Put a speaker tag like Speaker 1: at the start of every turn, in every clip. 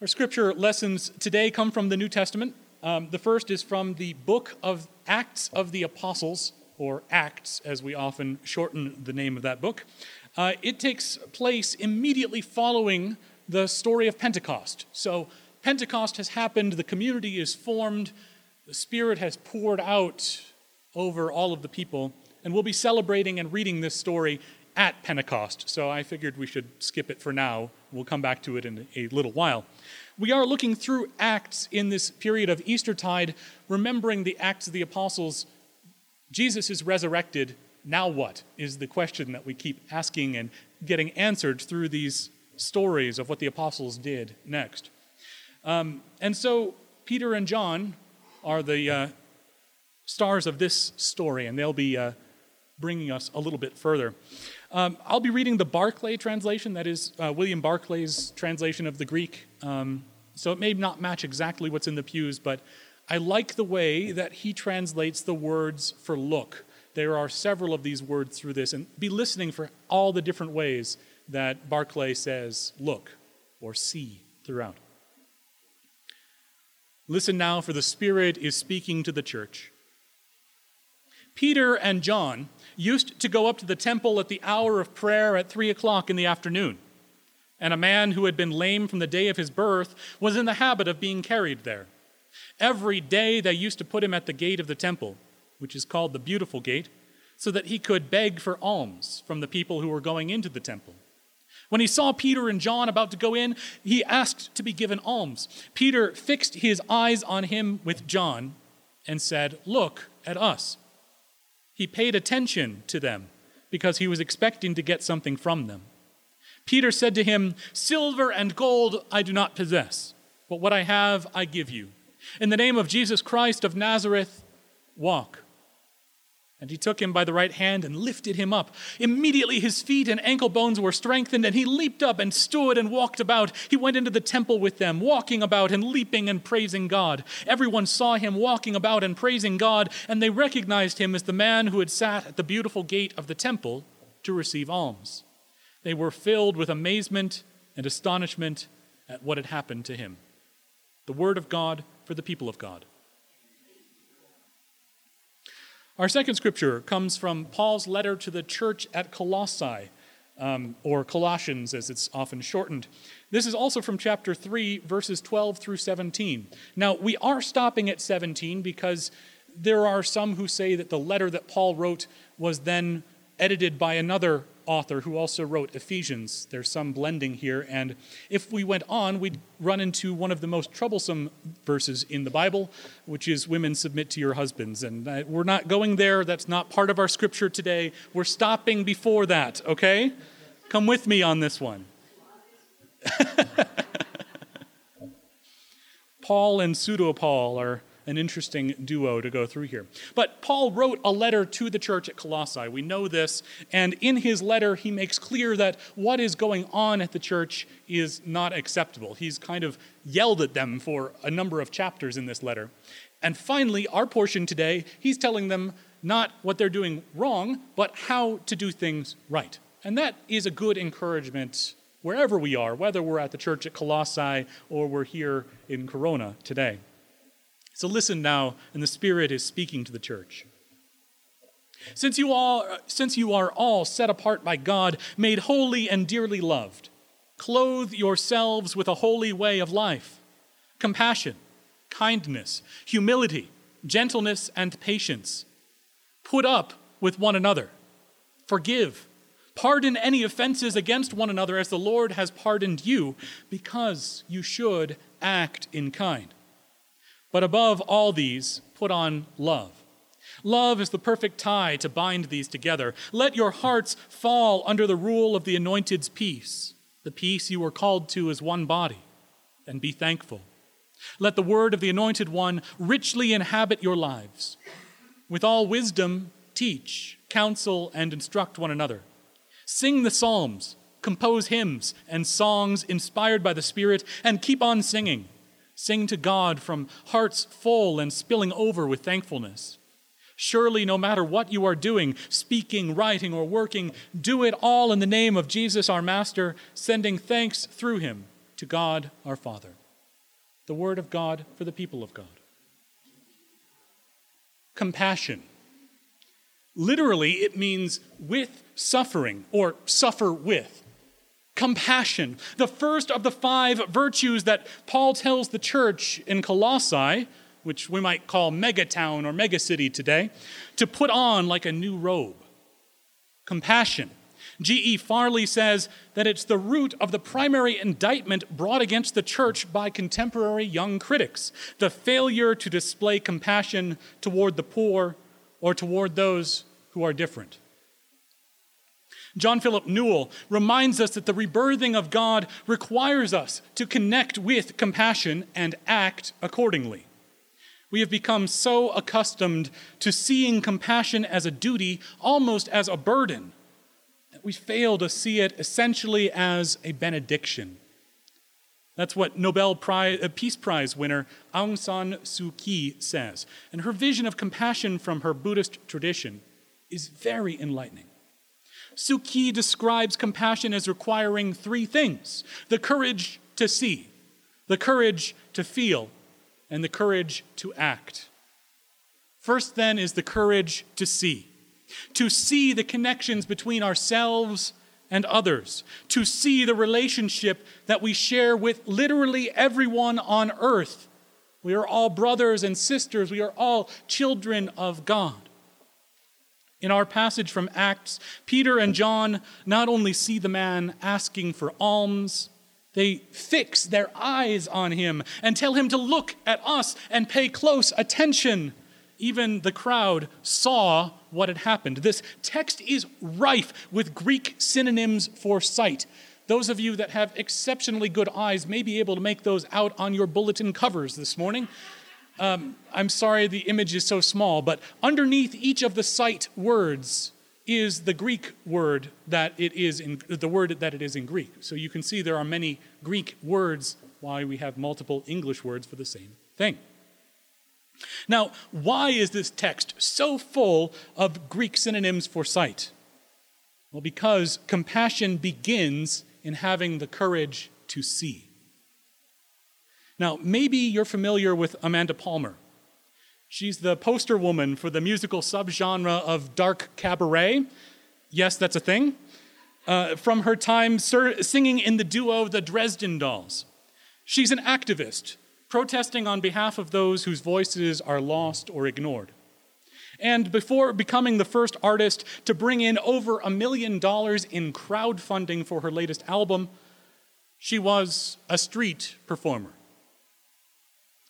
Speaker 1: Our scripture lessons today come from the New Testament. Um, the first is from the book of Acts of the Apostles, or Acts, as we often shorten the name of that book. Uh, it takes place immediately following the story of Pentecost. So, Pentecost has happened, the community is formed, the Spirit has poured out over all of the people, and we'll be celebrating and reading this story at Pentecost. So, I figured we should skip it for now. We'll come back to it in a little while. We are looking through Acts in this period of Eastertide, remembering the Acts of the Apostles. Jesus is resurrected. Now what? Is the question that we keep asking and getting answered through these stories of what the apostles did next. Um, and so Peter and John are the uh, stars of this story, and they'll be uh, bringing us a little bit further. Um, I'll be reading the Barclay translation, that is uh, William Barclay's translation of the Greek. Um, so it may not match exactly what's in the pews, but I like the way that he translates the words for look. There are several of these words through this, and be listening for all the different ways that Barclay says look or see throughout. Listen now, for the Spirit is speaking to the church. Peter and John used to go up to the temple at the hour of prayer at three o'clock in the afternoon, and a man who had been lame from the day of his birth was in the habit of being carried there. Every day they used to put him at the gate of the temple, which is called the Beautiful Gate, so that he could beg for alms from the people who were going into the temple. When he saw Peter and John about to go in, he asked to be given alms. Peter fixed his eyes on him with John and said, Look at us. He paid attention to them because he was expecting to get something from them. Peter said to him, Silver and gold I do not possess, but what I have I give you. In the name of Jesus Christ of Nazareth, walk. And he took him by the right hand and lifted him up. Immediately his feet and ankle bones were strengthened, and he leaped up and stood and walked about. He went into the temple with them, walking about and leaping and praising God. Everyone saw him walking about and praising God, and they recognized him as the man who had sat at the beautiful gate of the temple to receive alms. They were filled with amazement and astonishment at what had happened to him. The word of God for the people of God. Our second scripture comes from Paul's letter to the church at Colossae, um, or Colossians as it's often shortened. This is also from chapter 3, verses 12 through 17. Now, we are stopping at 17 because there are some who say that the letter that Paul wrote was then edited by another author who also wrote Ephesians. There's some blending here, and if we went on, we'd run into one of the most troublesome verses in the Bible, which is women submit to your husbands. And we're not going there, that's not part of our scripture today. We're stopping before that, okay? Come with me on this one. Paul and pseudo Paul are an interesting duo to go through here. But Paul wrote a letter to the church at Colossae. We know this. And in his letter, he makes clear that what is going on at the church is not acceptable. He's kind of yelled at them for a number of chapters in this letter. And finally, our portion today, he's telling them not what they're doing wrong, but how to do things right. And that is a good encouragement wherever we are, whether we're at the church at Colossae or we're here in Corona today. So listen now, and the Spirit is speaking to the church. Since you, all, since you are all set apart by God, made holy and dearly loved, clothe yourselves with a holy way of life compassion, kindness, humility, gentleness, and patience. Put up with one another. Forgive. Pardon any offenses against one another as the Lord has pardoned you, because you should act in kind. But above all these, put on love. Love is the perfect tie to bind these together. Let your hearts fall under the rule of the anointed's peace, the peace you were called to as one body, and be thankful. Let the word of the anointed one richly inhabit your lives. With all wisdom, teach, counsel, and instruct one another. Sing the psalms, compose hymns and songs inspired by the Spirit, and keep on singing Sing to God from hearts full and spilling over with thankfulness. Surely, no matter what you are doing, speaking, writing, or working, do it all in the name of Jesus our Master, sending thanks through him to God our Father. the Word of God for the people of God. Compassion. Literally, it means with suffering or suffer with. Compassion, the first of the five virtues that Paul tells the church in Colossae, which we might call megatown or megacity today, to put on like a new robe. Compassion. G.E. Farley says that it's the root of the primary indictment brought against the church by contemporary young critics the failure to display compassion toward the poor or toward those who are different. John Philip Newell reminds us that the rebirthing of God requires us to connect with compassion and act accordingly. We have become so accustomed to seeing compassion as a duty, almost as a burden, that we fail to see it essentially as a benediction. That's what Nobel Prize, uh, Peace Prize winner Aung San Suu Kyi says. And her vision of compassion from her Buddhist tradition is very enlightening. Suu Kyi describes compassion as requiring three things the courage to see, the courage to feel, and the courage to act. First, then, is the courage to see to see the connections between ourselves and others, to see the relationship that we share with literally everyone on earth. We are all brothers and sisters, we are all children of God. In our passage from Acts, Peter and John not only see the man asking for alms, they fix their eyes on him and tell him to look at us and pay close attention. Even the crowd saw what had happened. This text is rife with Greek synonyms for sight. Those of you that have exceptionally good eyes may be able to make those out on your bulletin covers this morning. Um, I'm sorry the image is so small, but underneath each of the sight words is the Greek word that it is in the word that it is in Greek. So you can see there are many Greek words why we have multiple English words for the same thing. Now, why is this text so full of Greek synonyms for sight? Well, because compassion begins in having the courage to see. Now, maybe you're familiar with Amanda Palmer. She's the poster woman for the musical subgenre of dark cabaret. Yes, that's a thing. Uh, from her time singing in the duo The Dresden Dolls. She's an activist protesting on behalf of those whose voices are lost or ignored. And before becoming the first artist to bring in over a million dollars in crowdfunding for her latest album, she was a street performer.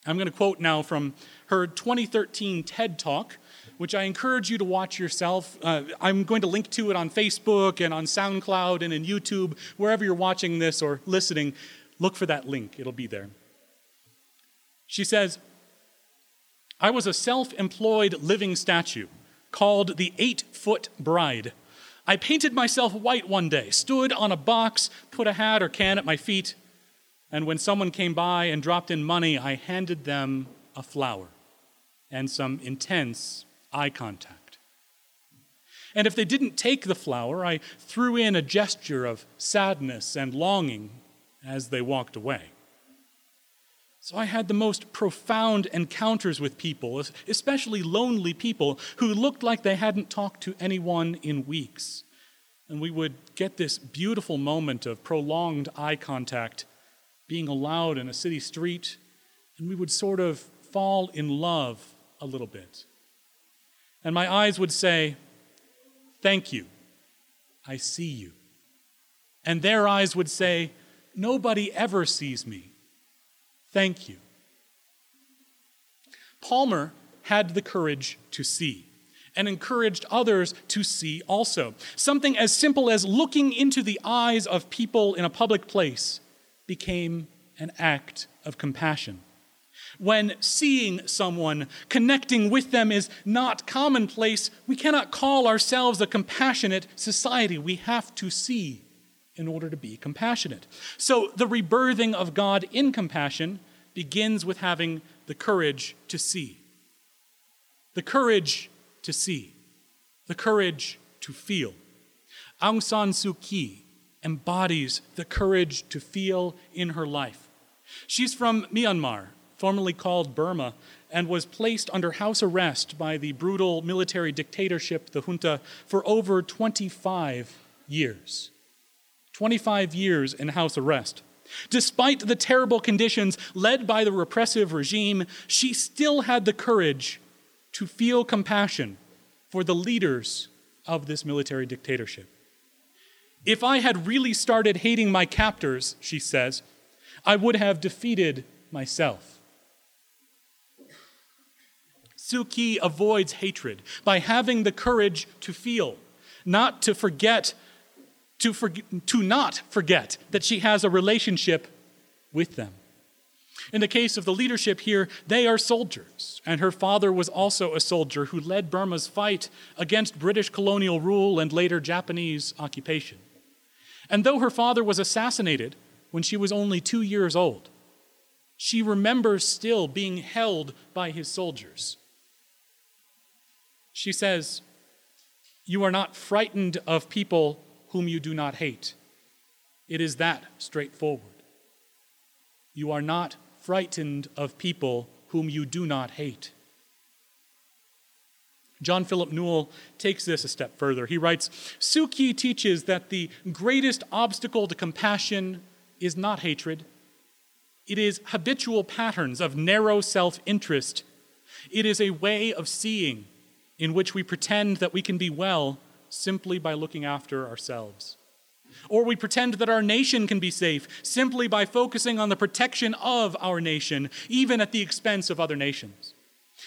Speaker 1: I'm going to quote now from her 2013 TED Talk, which I encourage you to watch yourself. Uh, I'm going to link to it on Facebook and on SoundCloud and in YouTube, wherever you're watching this or listening. Look for that link, it'll be there. She says, I was a self employed living statue called the Eight Foot Bride. I painted myself white one day, stood on a box, put a hat or can at my feet, and when someone came by and dropped in money, I handed them a flower and some intense eye contact. And if they didn't take the flower, I threw in a gesture of sadness and longing as they walked away. So I had the most profound encounters with people, especially lonely people who looked like they hadn't talked to anyone in weeks. And we would get this beautiful moment of prolonged eye contact being allowed in a city street, and we would sort of fall in love a little bit. And my eyes would say, Thank you, I see you. And their eyes would say, Nobody ever sees me. Thank you. Palmer had the courage to see and encouraged others to see also. Something as simple as looking into the eyes of people in a public place became an act of compassion. When seeing someone, connecting with them is not commonplace, we cannot call ourselves a compassionate society. We have to see in order to be compassionate. So the rebirthing of God in compassion begins with having the courage to see. The courage to see. The courage to feel. Aung San Suu Kyi embodies the courage to feel in her life. She's from Myanmar, formerly called Burma, and was placed under house arrest by the brutal military dictatorship, the junta, for over 25 years. 25 years in house arrest. Despite the terrible conditions led by the repressive regime, she still had the courage to feel compassion for the leaders of this military dictatorship. If I had really started hating my captors, she says, I would have defeated myself. Suu Kyi avoids hatred by having the courage to feel, not to forget, to, for, to not forget that she has a relationship with them. In the case of the leadership here, they are soldiers, and her father was also a soldier who led Burma's fight against British colonial rule and later Japanese occupation. And though her father was assassinated when she was only two years old, she remembers still being held by his soldiers she says, You are not frightened of people whom you do not hate. It is that straightforward. You are not frightened of people whom you do not hate. John Philip Newell takes this a step further. He writes Suu Kyi teaches that the greatest obstacle to compassion is not hatred, it is habitual patterns of narrow self interest. It is a way of seeing in which we pretend that we can be well simply by looking after ourselves. Or we pretend that our nation can be safe simply by focusing on the protection of our nation, even at the expense of other nations.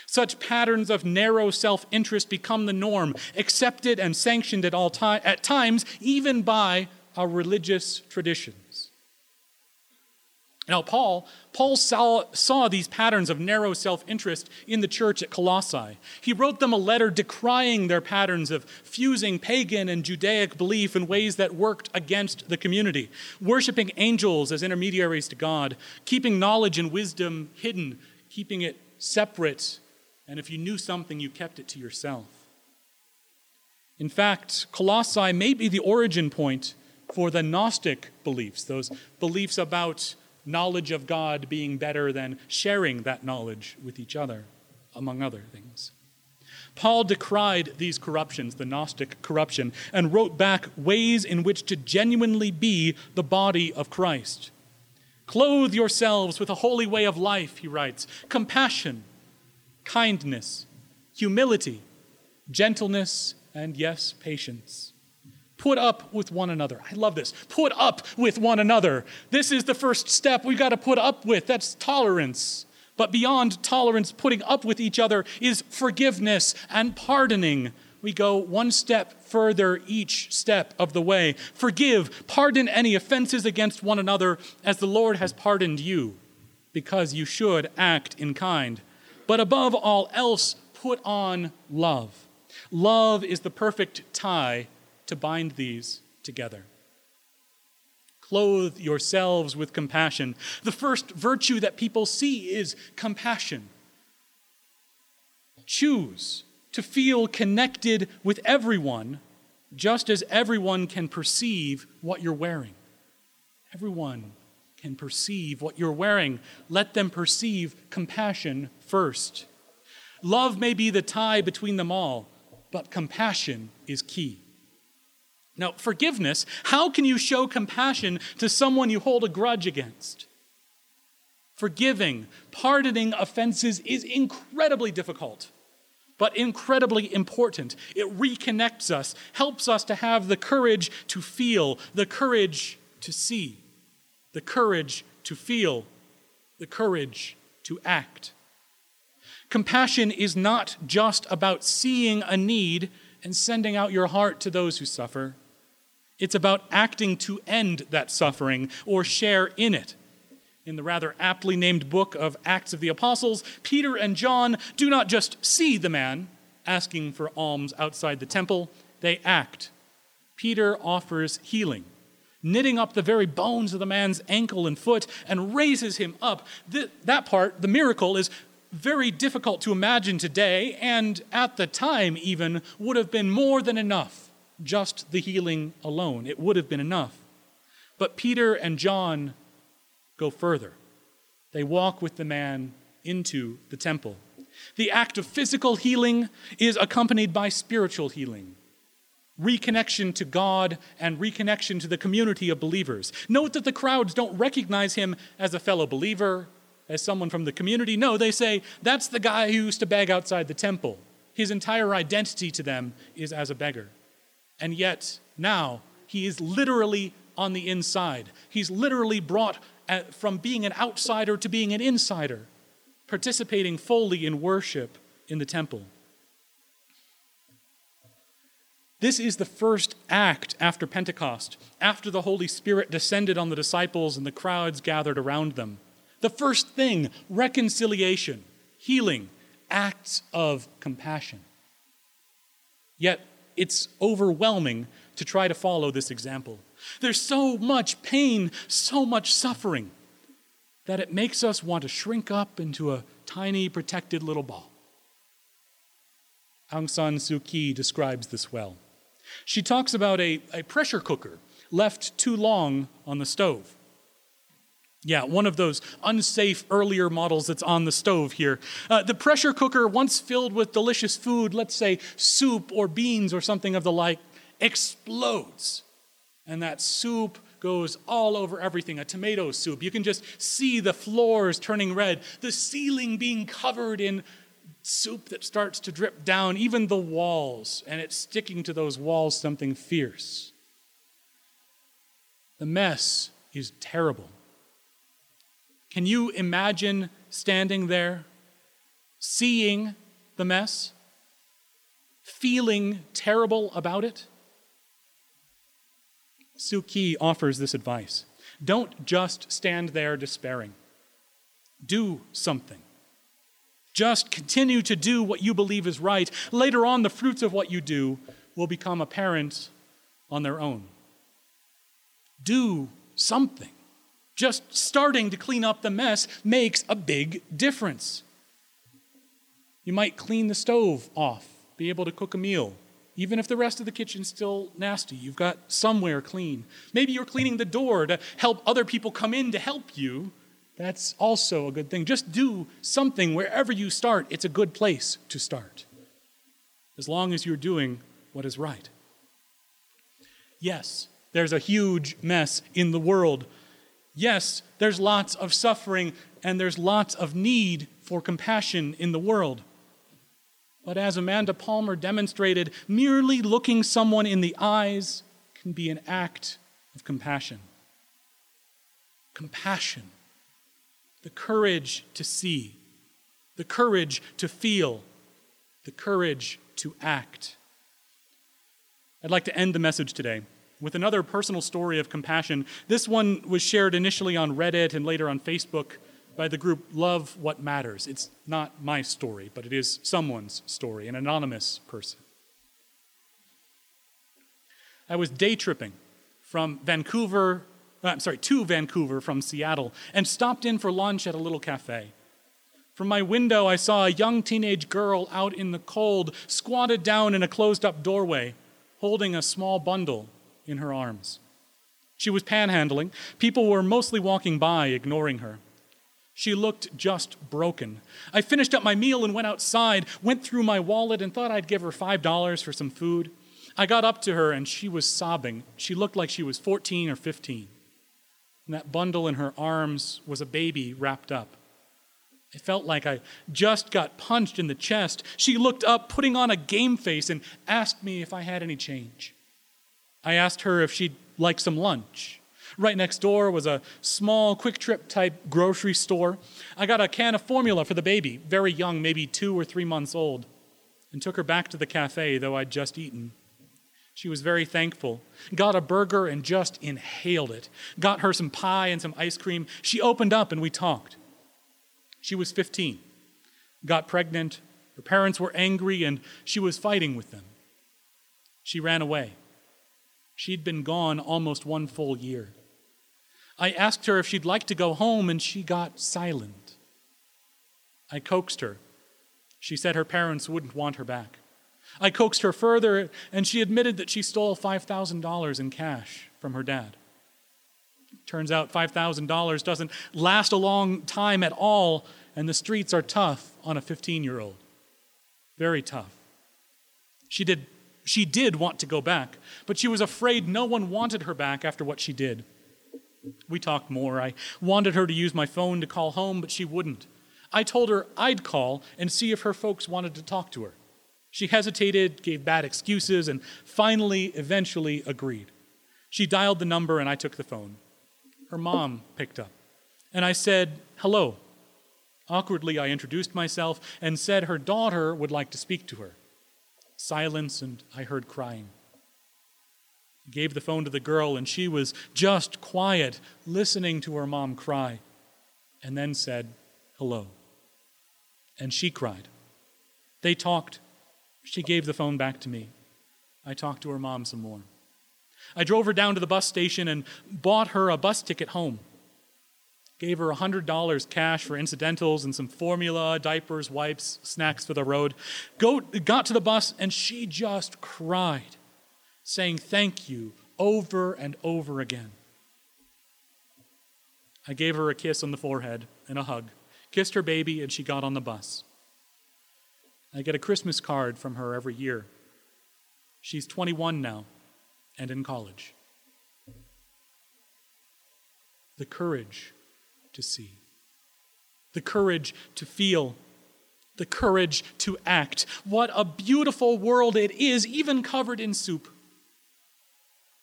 Speaker 1: Such patterns of narrow self interest become the norm, accepted and sanctioned at, all time, at times, even by our religious traditions. Now, Paul, Paul saw, saw these patterns of narrow self interest in the church at Colossae. He wrote them a letter decrying their patterns of fusing pagan and Judaic belief in ways that worked against the community, worshiping angels as intermediaries to God, keeping knowledge and wisdom hidden, keeping it separate, and if you knew something, you kept it to yourself. In fact, Colossae may be the origin point for the Gnostic beliefs, those beliefs about knowledge of God being better than sharing that knowledge with each other, among other things. Paul decried these corruptions, the Gnostic corruption, and wrote back ways in which to genuinely be the body of Christ. Clothe yourselves with a holy way of life, he writes compassion, kindness, humility, gentleness, and yes, patience. Put up with one another. I love this. Put up with one another. This is the first step we've got to put up with. That's tolerance. But beyond tolerance, putting up with each other is forgiveness and pardoning. We go one step further each step of the way. Forgive, pardon any offenses against one another as the Lord has pardoned you, because you should act in kind. But above all else, put on love. Love is the perfect tie to bind these together. Clothe yourselves with compassion. The first virtue that people see is compassion. Choose to feel connected with everyone just as everyone can perceive what you're wearing. Everyone can perceive what you're wearing. Let them perceive compassion first. Love may be the tie between them all, but compassion is key. Now, forgiveness, how can you show compassion to someone you hold a grudge against? Forgiving, pardoning offenses is incredibly difficult, but incredibly important. It reconnects us, helps us to have the courage to feel, the courage to see, the courage to feel, the courage to act. Compassion is not just about seeing a need and sending out your heart to those who suffer. It's about acting to end that suffering or share in it. In the rather aptly named book of Acts of the Apostles, Peter and John do not just see the man asking for alms outside the temple, they act. Peter offers healing, knitting up the very bones of the man's ankle and foot and raises him up. Th- that part, the miracle, is very difficult to imagine today, and at the time even would have been more than enough just the healing alone. It would have been enough. But Peter and John go further. They walk with the man into the temple. The act of physical healing is accompanied by spiritual healing reconnection to God and reconnection to the community of believers. Note that the crowds don't recognize him as a fellow believer, as someone from the community. No, they say, that's the guy who used to beg outside the temple. His entire identity to them is as a beggar. And yet, now, he is literally on the inside. He's literally brought uh, from being an outsider to being an insider, participating fully in worship in the temple. This is the first act after Pentecost, after the Holy Spirit descended on the disciples and the crowds gathered around them. The first thing reconciliation, healing, acts of compassion. Yet it's overwhelming to try to follow this example. There's so much pain, so much suffering, that it makes us want to shrink up into a tiny, protected little ball. Aung San Suu Kyi describes this well. She talks about a, a pressure cooker left too long on the stove. Yeah, one of those unsafe earlier models that's on the stove here. Uh, the pressure cooker, once filled with delicious food, let's say soup or beans or something of the like, explodes. And that soup goes all over everything a tomato soup. You can just see the floors turning red, the ceiling being covered in soup that starts to drip down, even the walls, and it's sticking to those walls something fierce. The mess is terrible. Can you imagine standing there, seeing the mess, feeling terrible about it? Suu Kyi offers this advice Don't just stand there despairing, do something. Just continue to do what you believe is right. Later on, the fruits of what you do will become apparent on their own. Do something. Just starting to clean up the mess makes a big difference. You might clean the stove off, be able to cook a meal. Even if the rest of the kitchen's still nasty, you've got somewhere clean. Maybe you're cleaning the door to help other people come in to help you that's also a good thing. Just do something wherever you start, it's a good place to start, as long as you're doing what is right. Yes, there's a huge mess in the world. Yes, there's lots of suffering and there's lots of need for compassion in the world. But as Amanda Palmer demonstrated, merely looking someone in the eyes can be an act of compassion. Compassion the courage to see, the courage to feel, the courage to act. I'd like to end the message today with another personal story of compassion. This one was shared initially on Reddit and later on Facebook by the group Love What Matters. It's not my story, but it is someone's story, an anonymous person. I was day tripping from Vancouver uh, I'm sorry, to Vancouver from Seattle and stopped in for lunch at a little cafe. From my window, I saw a young teenage girl out in the cold, squatted down in a closed up doorway, holding a small bundle in her arms. She was panhandling. People were mostly walking by, ignoring her. She looked just broken. I finished up my meal and went outside, went through my wallet, and thought I'd give her $5 for some food. I got up to her and she was sobbing. She looked like she was 14 or 15 and that bundle in her arms was a baby wrapped up. It felt like I just got punched in the chest. She looked up, putting on a game face, and asked me if I had any change. I asked her if she'd like some lunch. Right next door was a small quick trip type grocery store. I got a can of formula for the baby, very young, maybe two or three months old, and took her back to the cafe, though I'd just eaten. She was very thankful. Got a burger and just inhaled it. Got her some pie and some ice cream. She opened up and we talked. She was 15, got pregnant. Her parents were angry and she was fighting with them. She ran away. She'd been gone almost one full year. I asked her if she'd like to go home and she got silent. I coaxed her. She said her parents wouldn't want her back. I coaxed her further, and she admitted that she stole $5,000 in cash from her dad. Turns out $5,000 doesn't last a long time at all, and the streets are tough on a 15 year old. Very tough. She did, she did want to go back, but she was afraid no one wanted her back after what she did. We talked more. I wanted her to use my phone to call home, but she wouldn't. I told her I'd call and see if her folks wanted to talk to her. She hesitated, gave bad excuses, and finally, eventually agreed. She dialed the number, and I took the phone. Her mom picked up. And I said, Hello. Awkwardly, I introduced myself and said her daughter would like to speak to her. Silence, and I heard crying. I gave the phone to the girl, and she was just quiet, listening to her mom cry, and then said, Hello. And she cried. They talked. She gave the phone back to me. I talked to her mom some more. I drove her down to the bus station and bought her a bus ticket home. Gave her $100 cash for incidentals and some formula, diapers, wipes, snacks for the road. Go, got to the bus and she just cried, saying thank you over and over again. I gave her a kiss on the forehead and a hug, kissed her baby, and she got on the bus. I get a Christmas card from her every year. She's 21 now and in college. The courage to see, the courage to feel, the courage to act. What a beautiful world it is, even covered in soup.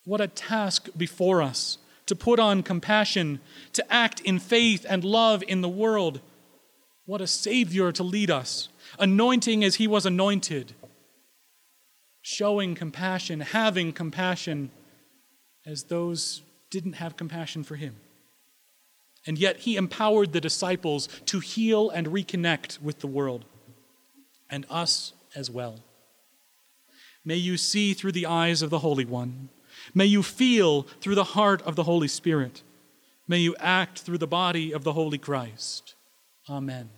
Speaker 1: What a task before us to put on compassion, to act in faith and love in the world. What a Savior to lead us, anointing as He was anointed showing compassion, having compassion, as those didn't have compassion for him. And yet he empowered the disciples to heal and reconnect with the world, and us as well. May you see through the eyes of the Holy One. May you feel through the heart of the Holy Spirit. May you act through the body of the Holy Christ. Amen.